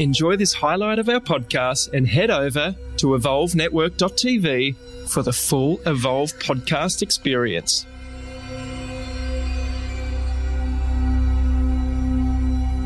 Enjoy this highlight of our podcast and head over to evolvenetwork.tv for the full Evolve podcast experience.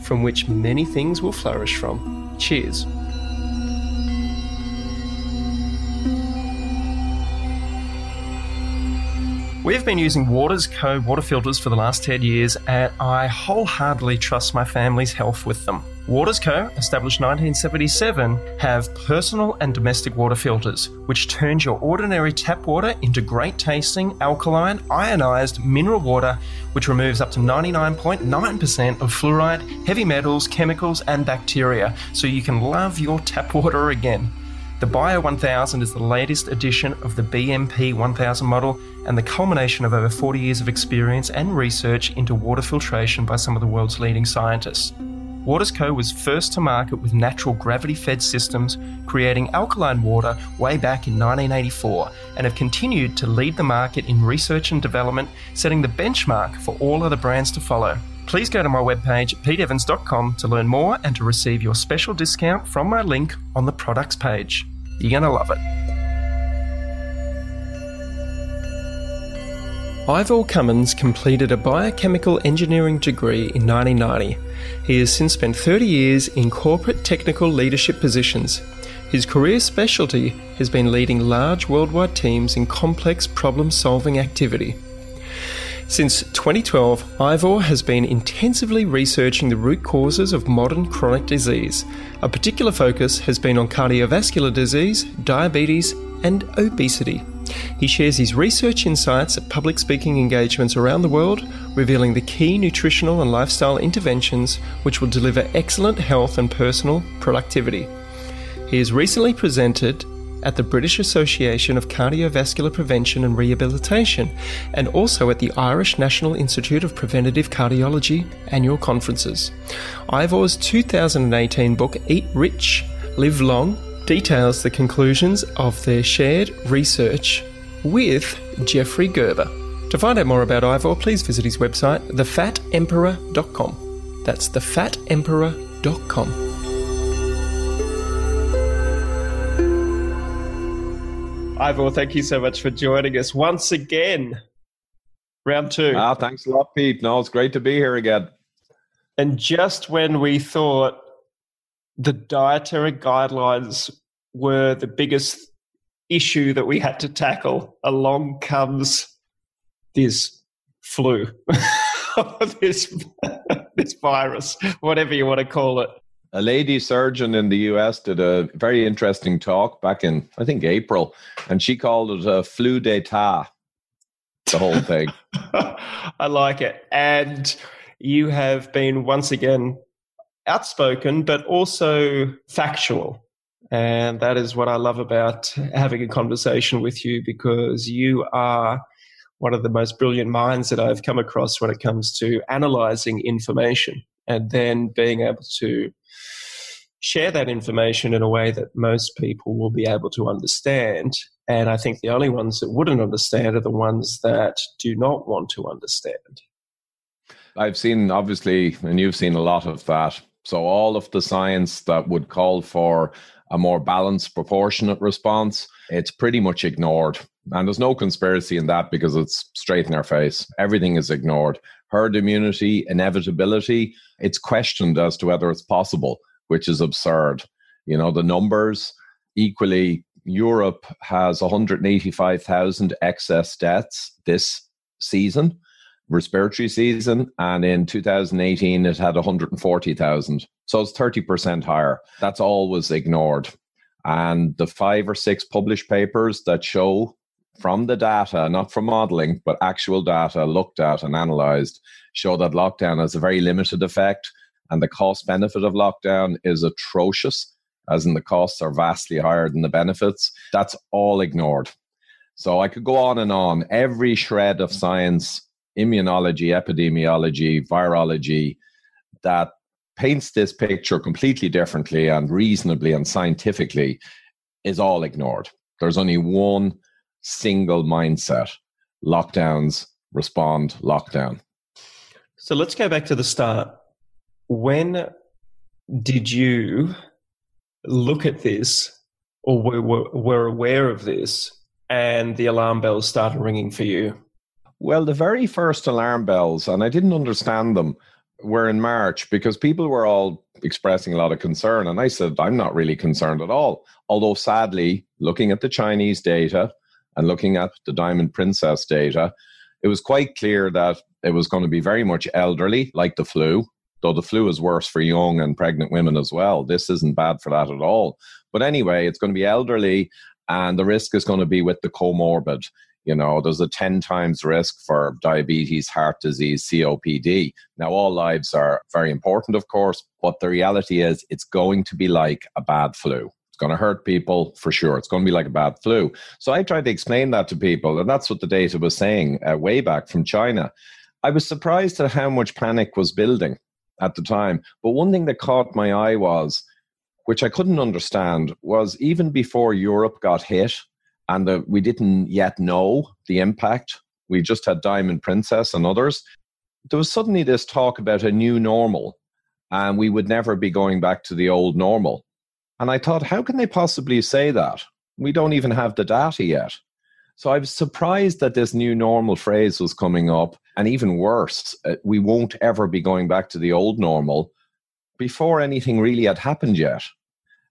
from which many things will flourish from. Cheers. We've been using Waters Co. water filters for the last 10 years, and I wholeheartedly trust my family's health with them. Waters Co., established 1977, have personal and domestic water filters, which turns your ordinary tap water into great tasting, alkaline, ionized mineral water, which removes up to 99.9% of fluoride, heavy metals, chemicals, and bacteria, so you can love your tap water again. The Bio 1000 is the latest edition of the BMP 1000 model and the culmination of over 40 years of experience and research into water filtration by some of the world's leading scientists. Waters Co. was first to market with natural gravity fed systems, creating alkaline water way back in 1984, and have continued to lead the market in research and development, setting the benchmark for all other brands to follow. Please go to my webpage, peteevans.com, to learn more and to receive your special discount from my link on the products page. You're going to love it. Ivor Cummins completed a biochemical engineering degree in 1990. He has since spent 30 years in corporate technical leadership positions. His career specialty has been leading large worldwide teams in complex problem solving activity. Since 2012, Ivor has been intensively researching the root causes of modern chronic disease. A particular focus has been on cardiovascular disease, diabetes, and obesity. He shares his research insights at public speaking engagements around the world, revealing the key nutritional and lifestyle interventions which will deliver excellent health and personal productivity. He has recently presented at the British Association of Cardiovascular Prevention and Rehabilitation, and also at the Irish National Institute of Preventative Cardiology annual conferences. Ivor's 2018 book, Eat Rich, Live Long, details the conclusions of their shared research with Jeffry Gerber. To find out more about Ivor, please visit his website, thefatemperor.com. That's thefatemperor.com. Ivor, thank you so much for joining us once again. Round two. Ah, thanks a lot, Pete. No, it's great to be here again. And just when we thought the dietary guidelines were the biggest issue that we had to tackle, along comes this flu, this, this virus, whatever you want to call it a lady surgeon in the US did a very interesting talk back in, I think, April, and she called it a flu d'etat, the whole thing. I like it. And you have been once again outspoken, but also factual. And that is what I love about having a conversation with you because you are one of the most brilliant minds that I've come across when it comes to analyzing information and then being able to share that information in a way that most people will be able to understand. And I think the only ones that wouldn't understand are the ones that do not want to understand. I've seen, obviously, and you've seen a lot of that. So, all of the science that would call for a more balanced, proportionate response, it's pretty much ignored. And there's no conspiracy in that because it's straight in our face. Everything is ignored. Herd immunity, inevitability, it's questioned as to whether it's possible which is absurd. You know, the numbers equally, Europe has 185,000 excess deaths this season, respiratory season, and in 2018 it had 140,000. So it's 30% higher. That's always ignored. And the five or six published papers that show from the data, not from modeling, but actual data looked at and analyzed, show that lockdown has a very limited effect and the cost benefit of lockdown is atrocious, as in the costs are vastly higher than the benefits. That's all ignored. So I could go on and on. Every shred of science, immunology, epidemiology, virology, that paints this picture completely differently and reasonably and scientifically is all ignored. There's only one single mindset lockdowns, respond, lockdown. So let's go back to the start. When did you look at this or were, were aware of this and the alarm bells started ringing for you? Well, the very first alarm bells, and I didn't understand them, were in March because people were all expressing a lot of concern. And I said, I'm not really concerned at all. Although, sadly, looking at the Chinese data and looking at the Diamond Princess data, it was quite clear that it was going to be very much elderly, like the flu, though the flu is worse for young and pregnant women as well. This isn't bad for that at all. But anyway, it's going to be elderly, and the risk is going to be with the comorbid. You know, there's a 10 times risk for diabetes, heart disease, COPD. Now, all lives are very important, of course, but the reality is it's going to be like a bad flu. It's going to hurt people for sure. It's going to be like a bad flu. So I tried to explain that to people, and that's what the data was saying uh, way back from China. I was surprised at how much panic was building at the time. But one thing that caught my eye was, which I couldn't understand, was even before Europe got hit and the, we didn't yet know the impact, we just had Diamond Princess and others, there was suddenly this talk about a new normal and we would never be going back to the old normal. And I thought, how can they possibly say that? We don't even have the data yet. So I was surprised that this new normal phrase was coming up. And even worse, uh, we won't ever be going back to the old normal before anything really had happened yet.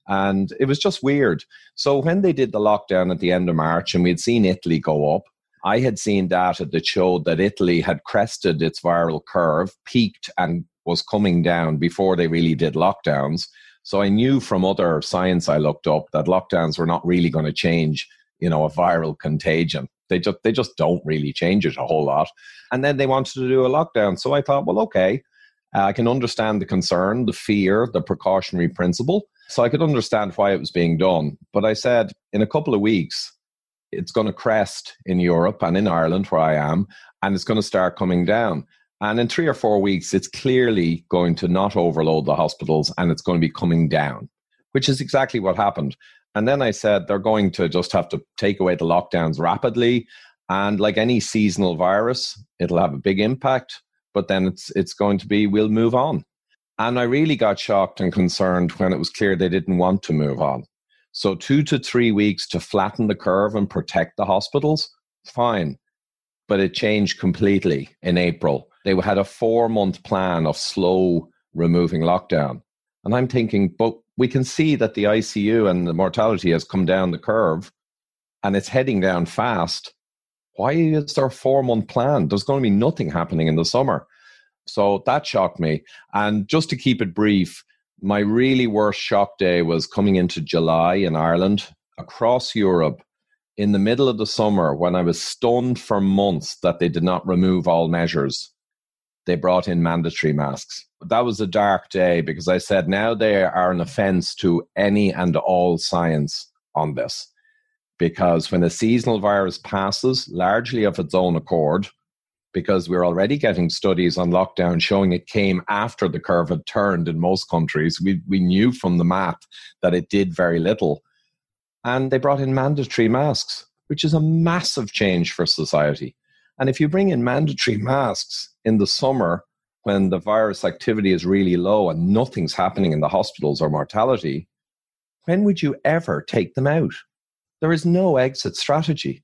And it was just weird. So when they did the lockdown at the end of March and we'd seen Italy go up, I had seen data that showed that Italy had crested its viral curve, peaked, and was coming down before they really did lockdowns. So I knew from other science I looked up that lockdowns were not really going to change you know a viral contagion. They just they just don't really change it a whole lot. And then they wanted to do a lockdown. So i thought well okay. Uh, i can understand the concern the fear the precautionary principle so i could understand why it was being done but i said in a couple of weeks it's going to crest in europe and in ireland where i am and it's going to start coming down and in three or four weeks it's clearly going to not overload the hospitals and it's going to be coming down which is exactly what happened and then I said they're going to just have to take away the lockdowns rapidly. And like any seasonal virus, it'll have a big impact, but then it's it's going to be we'll move on. And I really got shocked and concerned when it was clear they didn't want to move on. So two to three weeks to flatten the curve and protect the hospitals, fine. But it changed completely in April. They had a four month plan of slow removing lockdown. And I'm thinking, but we can see that the ICU and the mortality has come down the curve and it's heading down fast. Why is there a four month plan? There's going to be nothing happening in the summer. So that shocked me. And just to keep it brief, my really worst shock day was coming into July in Ireland, across Europe, in the middle of the summer, when I was stunned for months that they did not remove all measures. They brought in mandatory masks that was a dark day because I said now they are an offense to any and all science on this. Because when a seasonal virus passes largely of its own accord, because we're already getting studies on lockdown showing it came after the curve had turned in most countries. We, we knew from the math that it did very little. And they brought in mandatory masks, which is a massive change for society. And if you bring in mandatory masks in the summer when the virus activity is really low and nothing's happening in the hospitals or mortality, when would you ever take them out? There is no exit strategy.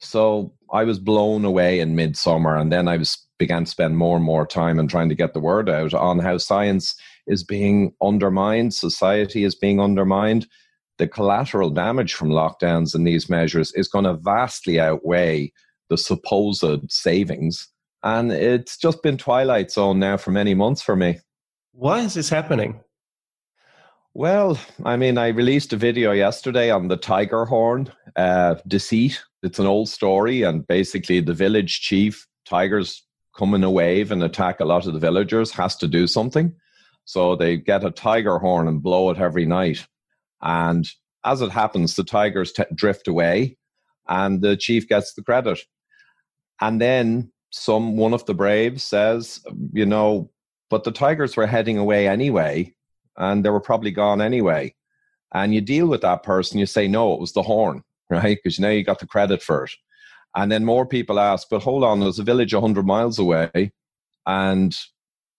So I was blown away in midsummer, and then I was began to spend more and more time and trying to get the word out on how science is being undermined, society is being undermined. The collateral damage from lockdowns and these measures is going to vastly outweigh the supposed savings. And it's just been twilight zone now for many months for me. Why is this happening? Well, I mean, I released a video yesterday on the tiger horn uh, deceit. It's an old story, and basically, the village chief, tigers come in a wave and attack a lot of the villagers, has to do something. So they get a tiger horn and blow it every night. And as it happens, the tigers t- drift away, and the chief gets the credit. And then some one of the braves says, you know, but the tigers were heading away anyway and they were probably gone anyway. And you deal with that person, you say, no, it was the horn, right? Because now you got the credit for it. And then more people ask, but hold on, there's a village 100 miles away and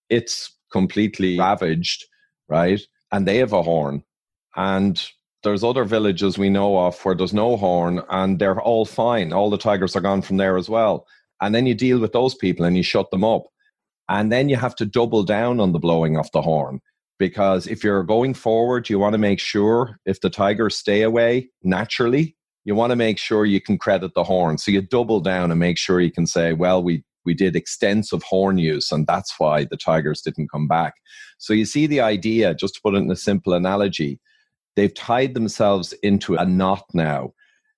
it's completely ravaged, right? And they have a horn. And there's other villages we know of where there's no horn and they're all fine. All the tigers are gone from there as well. And then you deal with those people and you shut them up. And then you have to double down on the blowing of the horn because if you're going forward, you want to make sure if the tigers stay away naturally, you want to make sure you can credit the horn. So you double down and make sure you can say, well, we we did extensive horn use, and that's why the tigers didn't come back. So you see the idea, just to put it in a simple analogy, they've tied themselves into a knot now.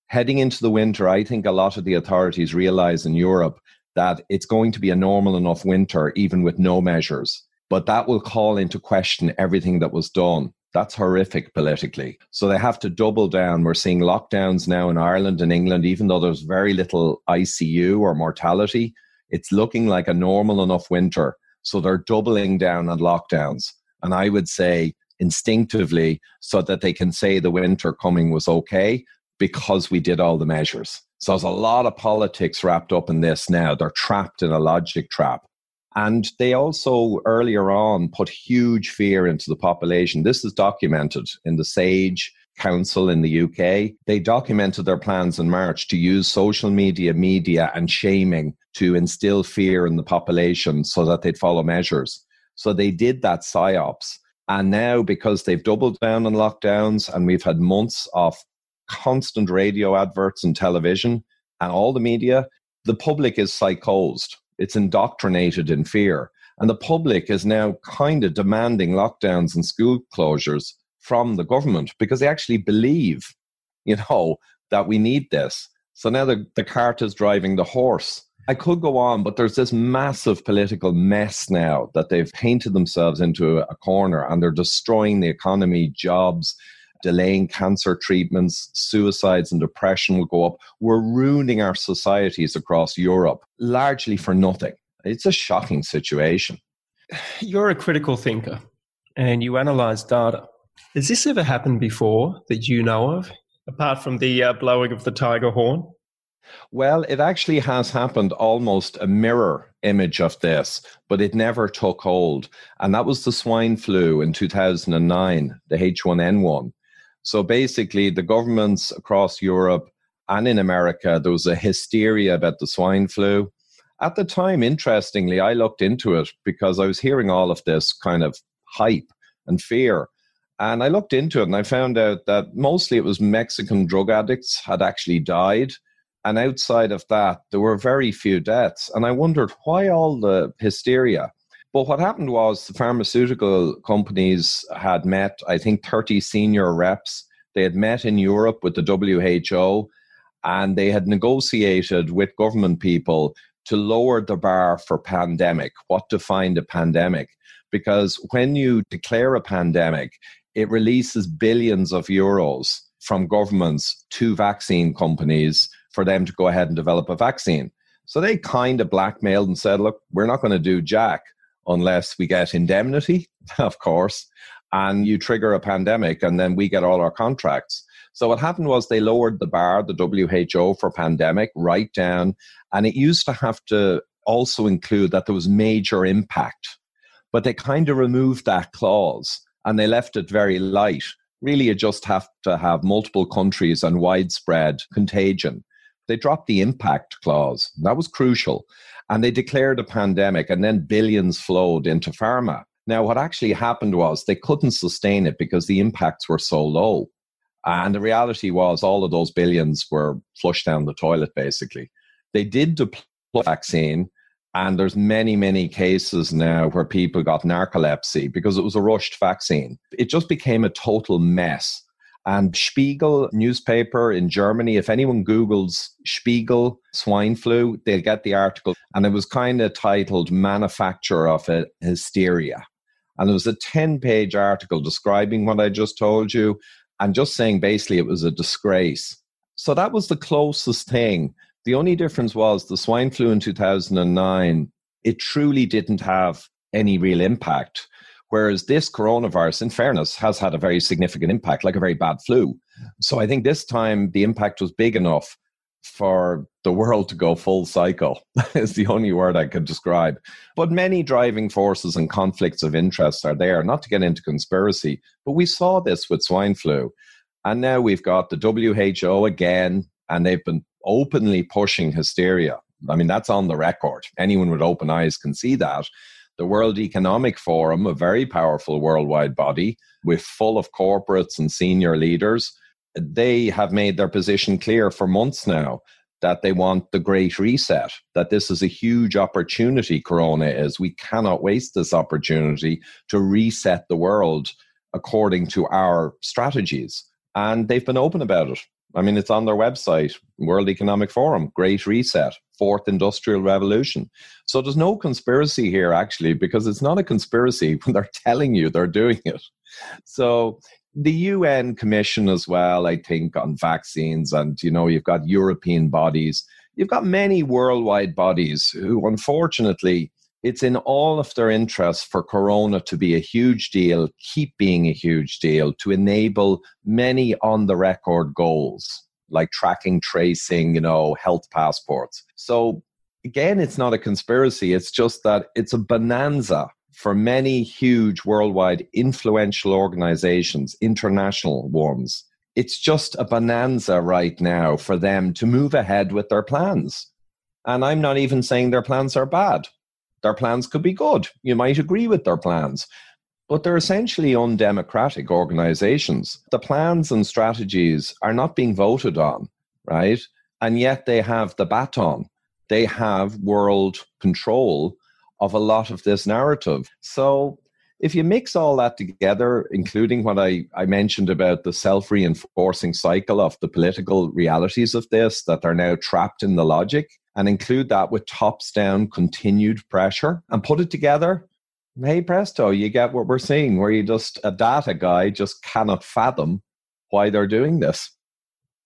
Heading into the winter, I think a lot of the authorities realize in Europe that it's going to be a normal enough winter, even with no measures but that will call into question everything that was done. That's horrific politically. So they have to double down. We're seeing lockdowns now in Ireland and England, even though there's very little ICU or mortality. It's looking like a normal enough winter. So they're doubling down on lockdowns. And I would say instinctively, so that they can say the winter coming was okay because we did all the measures. So there's a lot of politics wrapped up in this now. They're trapped in a logic trap. And they also earlier on put huge fear into the population. This is documented in the SAGE Council in the UK. They documented their plans in March to use social media, media, and shaming to instill fear in the population so that they'd follow measures. So they did that psyops. And now, because they've doubled down on lockdowns and we've had months of constant radio adverts and television and all the media, the public is psychosed it's indoctrinated in fear. And the public is now kind of demanding lockdowns and school closures from the government because they actually believe, you know, that we need this. So now the, the cart is driving the horse. I could go on, but there's this massive political mess now that they've painted themselves into a corner and they're destroying the economy, jobs, delaying cancer treatments, suicides and depression will go up. We're ruining our societies across Europe largely for nothing. It's a shocking situation. You're a critical thinker and you analyze data. Has this ever happened before that you know of, apart from the uh, blowing of the tiger horn? Well, it actually has happened almost a mirror image of this, but it never took hold. And that was the swine flu in 2009, the H1N1. So basically, the governments across Europe and in America, there was a hysteria about the swine flu. At the time, interestingly, I looked into it because I was hearing all of this kind of hype and fear. And I looked into it and I found out that mostly it was Mexican drug addicts had actually died. And outside of that, there were very few deaths. And I wondered why all the hysteria? But what happened was the pharmaceutical companies had met, I think, 30 senior reps. They had met in Europe with the WHO and they had negotiated with government people to lower the bar for pandemic, what defined a pandemic. Because when you declare a pandemic, it releases billions of euros from governments to vaccine companies for them to go ahead and develop a vaccine. So they kind of blackmailed and said, look, we're not going to do jack unless we get indemnity, of course, and you trigger a pandemic and then we get all our contracts. So what happened was they lowered the bar, the WHO for pandemic, right down, and it used to have to also include that there was major impact. But they kind of removed that clause and they left it very light. Really, you just have to have multiple countries and widespread contagion. They dropped the impact clause. That was crucial and they declared a pandemic, and then billions flowed into pharma. Now, what actually happened was they couldn't sustain it because the impacts were so low. And the reality was, all of those billions were flushed down the toilet, basically. They did deploy vaccine, and there's many, many cases now where people got narcolepsy because it was a rushed vaccine. It just became a total mess. And Spiegel newspaper in Germany, if anyone Googles Spiegel swine flu, they'll get the article. And it was kind of titled Manufacture of Hysteria. And it was a 10 page article describing what I just told you and just saying basically it was a disgrace. So that was the closest thing. The only difference was the swine flu in 2009, it truly didn't have any real impact. Whereas this coronavirus, in fairness, has had a very significant impact, like a very bad flu. So I think this time the impact was big enough for the world to go full cycle is the only word I could describe. But many driving forces and conflicts of interest are there, not to get into conspiracy, but we saw this with swine flu. And now we've got the WHO again, and they've been openly pushing hysteria. I mean, that's on the record. Anyone with open eyes can see that. The World Economic Forum, a very powerful worldwide body with full of corporates and senior leaders, they have made their position clear for months now that they want the great reset, that this is a huge opportunity, Corona is. We cannot waste this opportunity to reset the world according to our strategies. And they've been open about it. I mean, it's on their website, World Economic Forum, Great Reset, Fourth Industrial Revolution. So there's no conspiracy here, actually, because it's not a conspiracy when they're telling you they're doing it. So the UN Commission as well, I think, on vaccines, and you know, you've got European bodies, you've got many worldwide bodies who, unfortunately, it's in all of their interests for Corona to be a huge deal, keep being a huge deal, to enable many on the record goals like tracking, tracing, you know, health passports. So again, it's not a conspiracy. It's just that it's a bonanza for many huge worldwide influential organizations, international ones. It's just a bonanza right now for them to move ahead with their plans. And I'm not even saying their plans are bad. Their plans could be good. You might agree with their plans. But they're essentially undemocratic organizations. The plans and strategies are not being voted on, right? And yet they have the baton. They have world control of a lot of this narrative. So if you mix all that together, including what I, I mentioned about the self reinforcing cycle of the political realities of this, that they're now trapped in the logic, and include that with tops down continued pressure and put it together, hey presto, you get what we're seeing, where you just, a data guy just cannot fathom why they're doing this.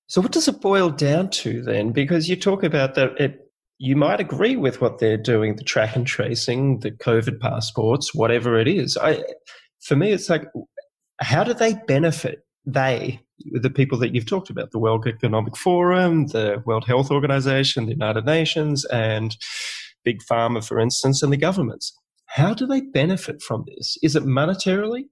So, what does it boil down to then? Because you talk about that it you might agree with what they're doing the track and tracing, the COVID passports, whatever it is. I, for me, it's like, how do they benefit? They, the people that you've talked about, the World Economic Forum, the World Health Organization, the United Nations, and Big Pharma, for instance, and the governments. How do they benefit from this? Is it monetarily?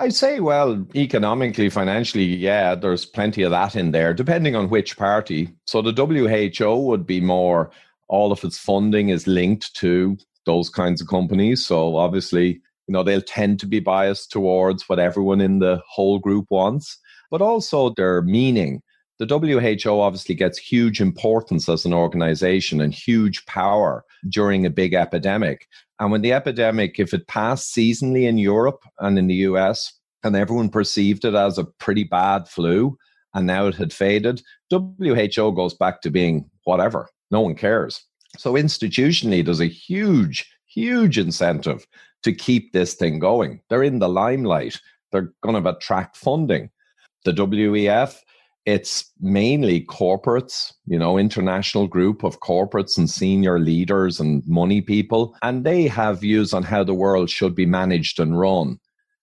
I'd say, well, economically, financially, yeah, there's plenty of that in there, depending on which party. So the WHO would be more, all of its funding is linked to those kinds of companies. So obviously, you know, they'll tend to be biased towards what everyone in the whole group wants, but also their meaning. The WHO obviously gets huge importance as an organization and huge power during a big epidemic. And when the epidemic, if it passed seasonally in Europe and in the US, and everyone perceived it as a pretty bad flu, and now it had faded, WHO goes back to being whatever. No one cares. So institutionally, there's a huge, huge incentive to keep this thing going. They're in the limelight. They're going to attract funding. The WEF it's mainly corporates, you know, international group of corporates and senior leaders and money people. And they have views on how the world should be managed and run.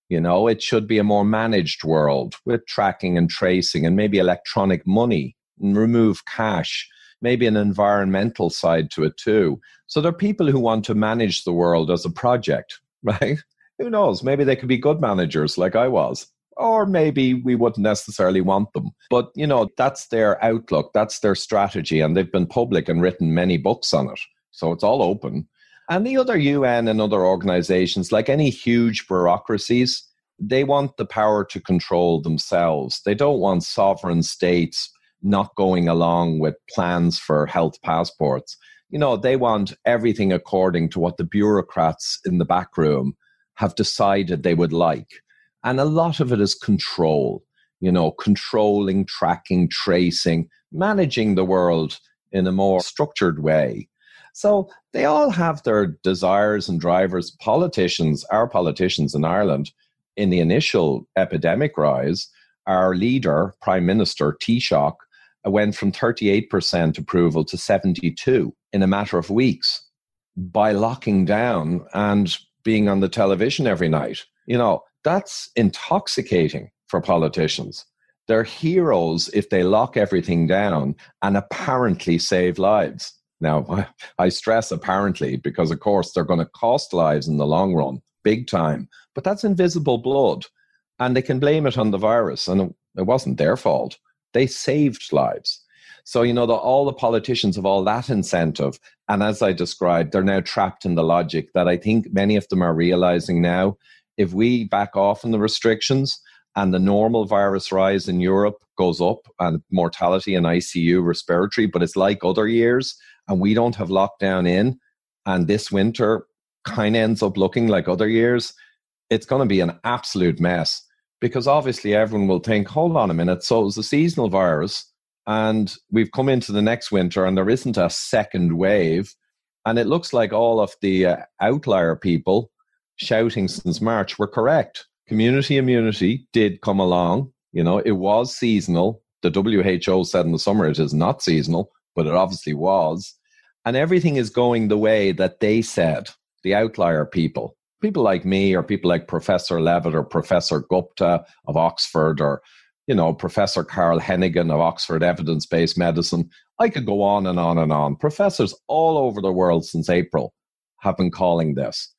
You know, it should be a more managed world with tracking and tracing and maybe electronic money and remove cash, maybe an environmental side to it too. So there are people who want to manage the world as a project, right? Who knows? Maybe they could be good managers like I was or maybe we wouldn't necessarily want them. But, you know, that's their outlook, that's their strategy, and they've been public and written many books on it. So it's all open. And the other UN and other organizations, like any huge bureaucracies, they want the power to control themselves. They don't want sovereign states not going along with plans for health passports. You know, they want everything according to what the bureaucrats in the back room have decided they would like. And a lot of it is control, you know, controlling, tracking, tracing, managing the world in a more structured way. So they all have their desires and drivers. Politicians, our politicians in Ireland, in the initial epidemic rise, our leader, Prime Minister Taoiseach, went from 38% approval to 72 in a matter of weeks by locking down and being on the television every night. You know, that's intoxicating for politicians. They're heroes if they lock everything down and apparently save lives. Now, I stress apparently because, of course, they're going to cost lives in the long run, big time. But that's invisible blood. And they can blame it on the virus. And it wasn't their fault. They saved lives. So, you know, the, all the politicians have all that incentive. And as I described, they're now trapped in the logic that I think many of them are realizing now. If we back off on the restrictions and the normal virus rise in Europe goes up and mortality and ICU respiratory, but it's like other years, and we don't have lockdown in, and this winter kind of ends up looking like other years, it's going to be an absolute mess because obviously everyone will think, hold on a minute, so it was a seasonal virus, and we've come into the next winter, and there isn't a second wave. And it looks like all of the uh, outlier people shouting since March were correct. Community immunity did come along. You know, it was seasonal. The WHO said in the summer it is not seasonal but it obviously was. And everything is going the way that they said, the outlier people. People like me, or people like Professor Levitt, or Professor Gupta of Oxford, or you know, Professor Carl Heneghan of Oxford Evidence Based Medicine. I could go on and on and on. Professors all over the world since April have been calling this.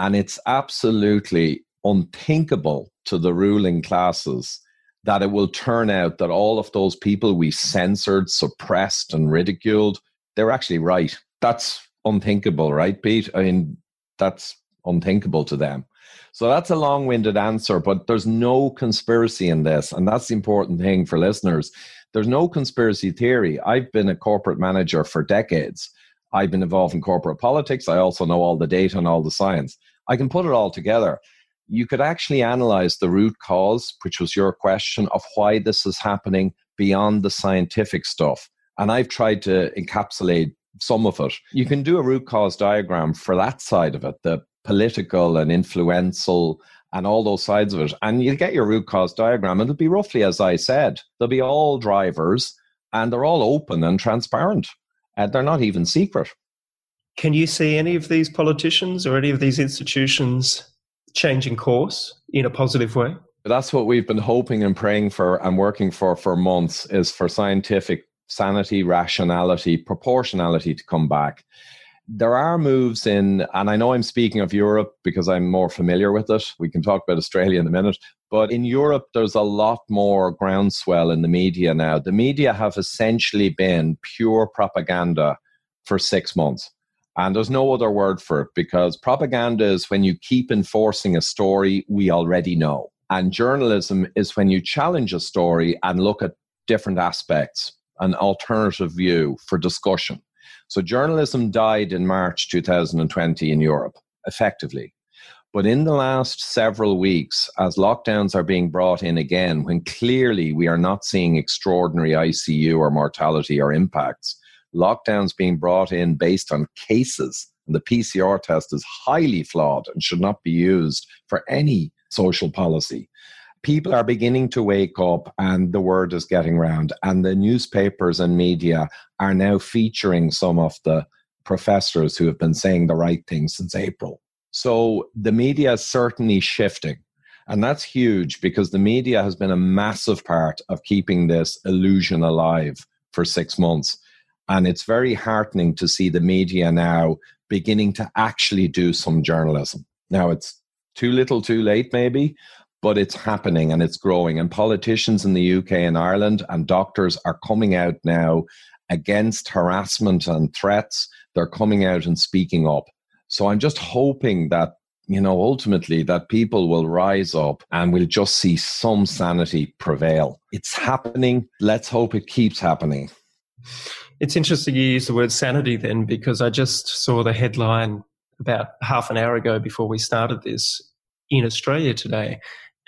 And it's absolutely unthinkable to the ruling classes that it will turn out that all of those people we censored, suppressed, and ridiculed, they're actually right. That's unthinkable, right, Pete? I mean, that's unthinkable to them. So that's a long winded answer, but there's no conspiracy in this. And that's the important thing for listeners. There's no conspiracy theory. I've been a corporate manager for decades. I've been involved in corporate politics. I also know all the data and all the science. I can put it all together you could actually analyze the root cause, which was your question, of why this is happening beyond the scientific stuff. And I've tried to encapsulate some of it. You can do a root cause diagram for that side of it, the political and influential and all those sides of it. And you get your root cause diagram, it'll be roughly as I said. They'll be all drivers and they're all open and transparent. And they're not even secret. Can you see any of these politicians or any of these institutions changing course in a positive way? That's what we've been hoping and praying for and working for for months is for scientific sanity, rationality, proportionality to come back. There are moves in, and I know I'm speaking of Europe because I'm more familiar with it. We can talk about Australia in a minute. But in Europe, there's a lot more groundswell in the media now. The media have essentially been pure propaganda for six months. And there's no other word for it because propaganda is when you keep enforcing a story we already know. And journalism is when you challenge a story and look at different aspects, an alternative view for discussion. So journalism died in March 2020 in Europe, effectively. But in the last several weeks, as lockdowns are being brought in again, when clearly we are not seeing extraordinary ICU or mortality or impacts, lockdowns being brought in based on cases. And the PCR test is highly flawed and should not be used for any social policy. People are beginning to wake up, and the word is getting round. And the newspapers and media are now featuring some of the professors who have been saying the right things since April. So the media is certainly shifting. And that's huge because the media has been a massive part of keeping this illusion alive for six months. And it's very heartening to see the media now beginning to actually do some journalism. Now, it's too little, too late, maybe, but it's happening and it's growing. And politicians in the UK and Ireland and doctors are coming out now against harassment and threats. They're coming out and speaking up. So I'm just hoping that you know, ultimately that people will rise up and we'll just see some sanity prevail. It's happening. Let's hope it keeps happening. It's interesting you use the word sanity then, because I just saw the headline about half an hour ago before we started this in Australia today,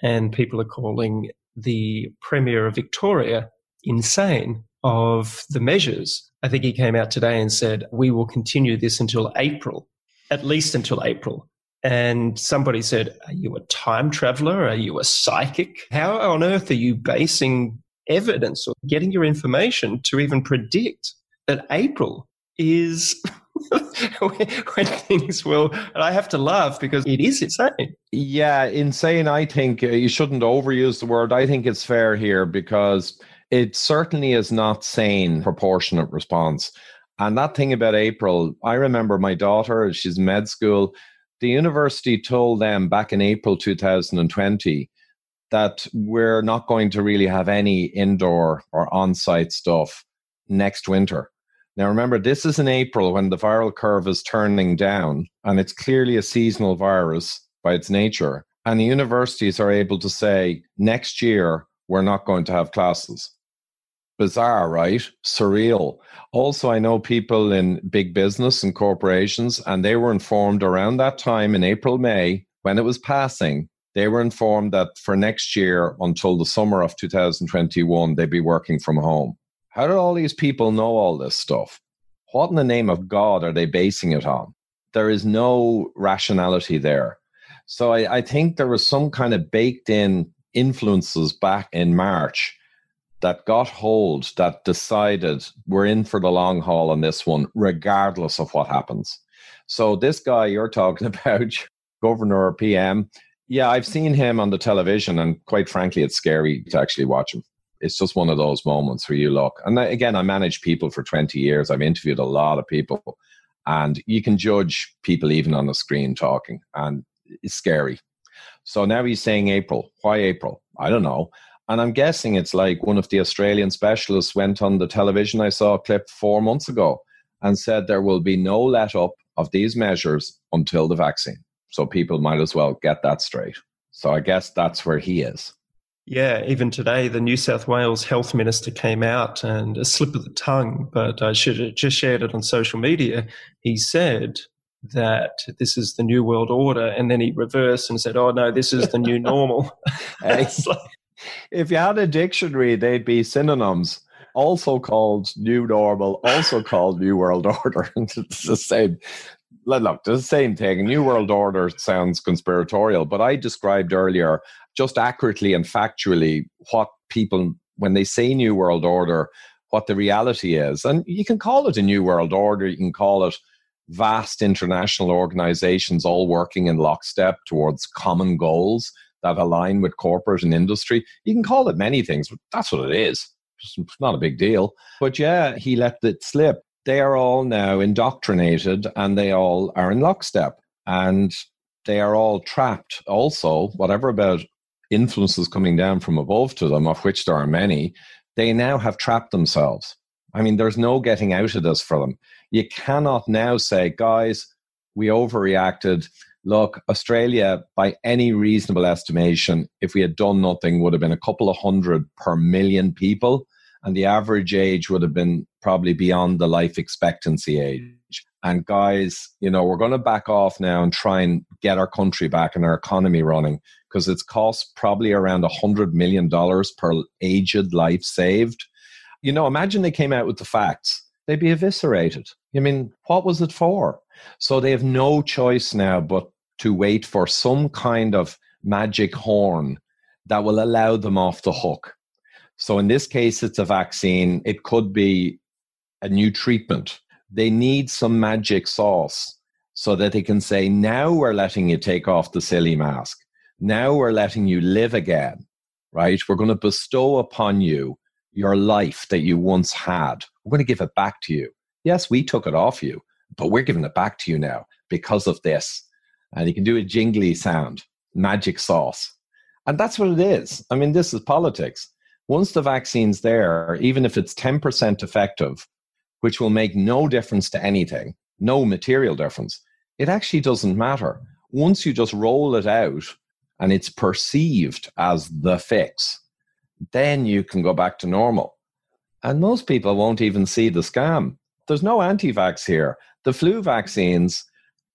and people are calling the Premier of Victoria insane of the measures. I think he came out today and said, We will continue this until April, at least until April. And somebody said, Are you a time traveler? Are you a psychic? How on earth are you basing evidence or getting your information to even predict that April is when things will. And I have to laugh because it is insane. Yeah, insane. I think uh, you shouldn't overuse the word. I think it's fair here because it certainly is not sane proportionate response. And that thing about April, I remember my daughter, she's med school. The university told them back in April 2020 that we're not going to really have any indoor or on site stuff next winter. Now, remember, this is in April when the viral curve is turning down, and it's clearly a seasonal virus by its nature. And the universities are able to say, next year, we're not going to have classes bizarre, right? Surreal. Also, I know people in big business and corporations, and they were informed around that time in April, May, when it was passing, they were informed that for next year until the summer of 2021, they'd be working from home. How did all these people know all this stuff? What in the name of God are they basing it on? There is no rationality there. So I, I think there was some kind of baked in influences back in March that got hold that decided we're in for the long haul on this one, regardless of what happens. So this guy you're talking about, governor or PM, yeah, I've seen him on the television, and quite frankly, it's scary to actually watch him. It's just one of those moments where you look. And again, I managed people for 20 years. I've interviewed a lot of people, and you can judge people even on the screen talking, and it's scary. So now he's saying April. Why April? I don't know. And I'm guessing it's like one of the Australian specialists went on the television. I saw a clip four months ago and said there will be no let up of these measures until the vaccine. So people might as well get that straight. So I guess that's where he is. Yeah, even today, the New South Wales health minister came out and a slip of the tongue, but I should have just shared it on social media. He said that this is the new world order, and then he reversed and said, "Oh no, this is the new normal." like, if you had a dictionary, they'd be synonyms. Also called New Normal, also called New World Order. it's the same. Look, the same thing. New World Order sounds conspiratorial, but I described earlier just accurately and factually what people, when they say New World Order, what the reality is. And you can call it a New World Order, you can call it vast international organizations all working in lockstep towards common goals that align with corporate and industry. You can call it many things, but that's what it is. It's not a big deal. But yeah, he let it slip. They are all now indoctrinated and they all are in lockstep. And they are all trapped also, whatever about influences coming down from above to them, of which there are many, they now have trapped themselves. I mean, there's no getting out of this for them. You cannot now say, guys, we overreacted look, Australia, by any reasonable estimation, if we had done nothing, would have been a couple of hundred per million people. And the average age would have been probably beyond the life expectancy age. And guys, you know, we're going to back off now and try and get our country back and our economy running because it's cost probably around a $100 million per aged life saved. You know, imagine they came out with the facts, they'd be eviscerated. I mean, what was it for? So they have no choice now but to wait for some kind of magic horn that will allow them off the hook. So in this case, it's a vaccine. It could be a new treatment. They need some magic sauce so that they can say, now we're letting you take off the silly mask. Now we're letting you live again, right? We're going to bestow upon you your life that you once had. We're going to give it back to you. Yes, we took it off you, but we're giving it back to you now because of this. And you can do a jingly sound, magic sauce. And that's what it is. I mean, this is politics. Once the vaccine's there, even if it's 10% effective, which will make no difference to anything, no material difference, it actually doesn't matter. once you just roll it out and it's perceived as the fix, then you can go back to normal. And most people won't even see the scam. There's no anti vax here. The flu vaccines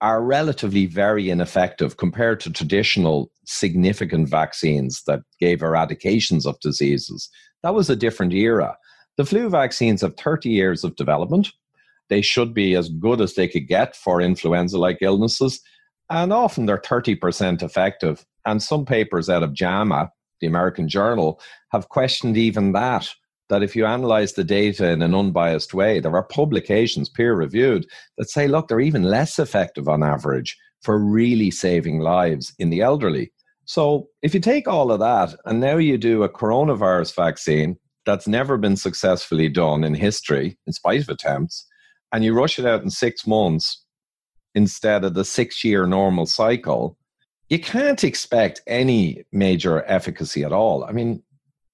are relatively very ineffective compared to traditional significant vaccines that gave eradications of diseases. That was a different era. The flu vaccines have 30 years of development. They should be as good as they could get for influenza like illnesses. And often they're 30% effective. And some papers out of JAMA, the American Journal, have questioned even that. That if you analyze the data in an unbiased way, there are publications, peer reviewed, that say, look, they're even less effective on average for really saving lives in the elderly. So if you take all of that and now you do a coronavirus vaccine that's never been successfully done in history, in spite of attempts, and you rush it out in six months instead of the six year normal cycle, you can't expect any major efficacy at all. I mean,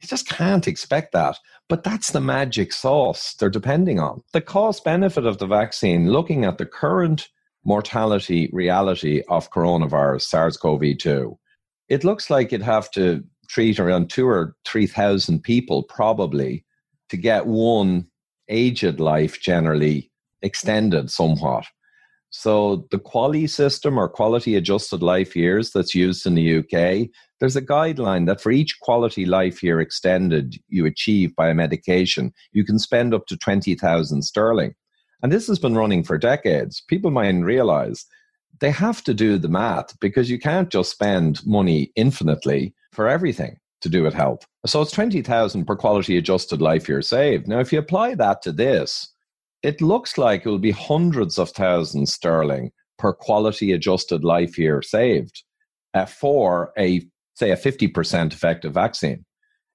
you just can't expect that. But that's the magic sauce they're depending on. The cost benefit of the vaccine, looking at the current mortality reality of coronavirus, SARS CoV 2, it looks like you'd have to treat around two or 3,000 people probably to get one aged life generally extended somewhat. So the QALY system or quality adjusted life years that's used in the UK, there's a guideline that for each quality life year extended you achieve by a medication, you can spend up to 20,000 sterling. And this has been running for decades. People mightn't realize they have to do the math because you can't just spend money infinitely for everything to do with health. So it's 20,000 per quality adjusted life year saved. Now, if you apply that to this, it looks like it will be hundreds of thousands sterling per quality adjusted life year saved uh, for a say a 50% effective vaccine.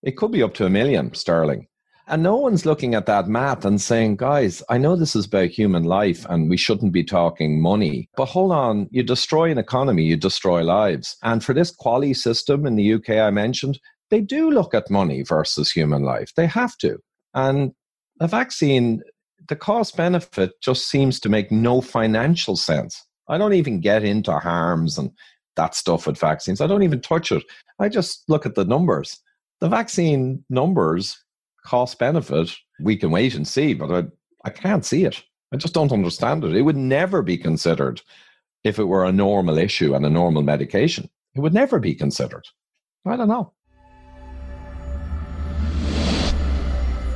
It could be up to a million sterling. And no one's looking at that math and saying guys i know this is about human life and we shouldn't be talking money but hold on you destroy an economy you destroy lives. And for this QALY system in the uk i mentioned they do look at money versus human life. They have to. And a vaccine the cost benefit just seems to make no financial sense. I don't even get into harms and that stuff with vaccines. I don't even touch it. I just look at the numbers. The vaccine numbers, cost benefit, we can wait and see, but I, I can't see it. I just don't understand it. It would never be considered if it were a normal issue and a normal medication. It would never be considered. I don't know.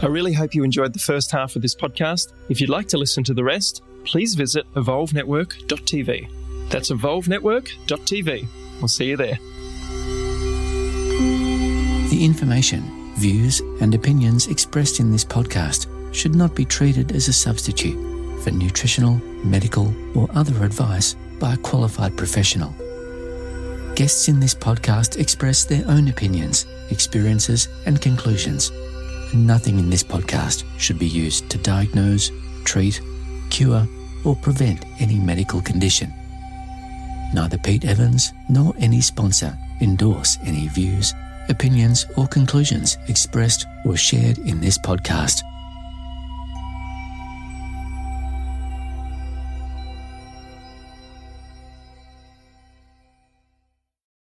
I really hope you enjoyed the first half of this podcast. If you'd like to listen to the rest, please visit evolvenetwork.tv. That's evolvenetwork.tv. We'll see you there. The information, views, and opinions expressed in this podcast should not be treated as a substitute for nutritional, medical, or other advice by a qualified professional. Guests in this podcast express their own opinions, experiences, and conclusions Nothing in this podcast should be used to diagnose, treat, cure, or prevent any medical condition. Neither Pete Evans nor any sponsor endorse any views, opinions, or conclusions expressed or shared in this podcast.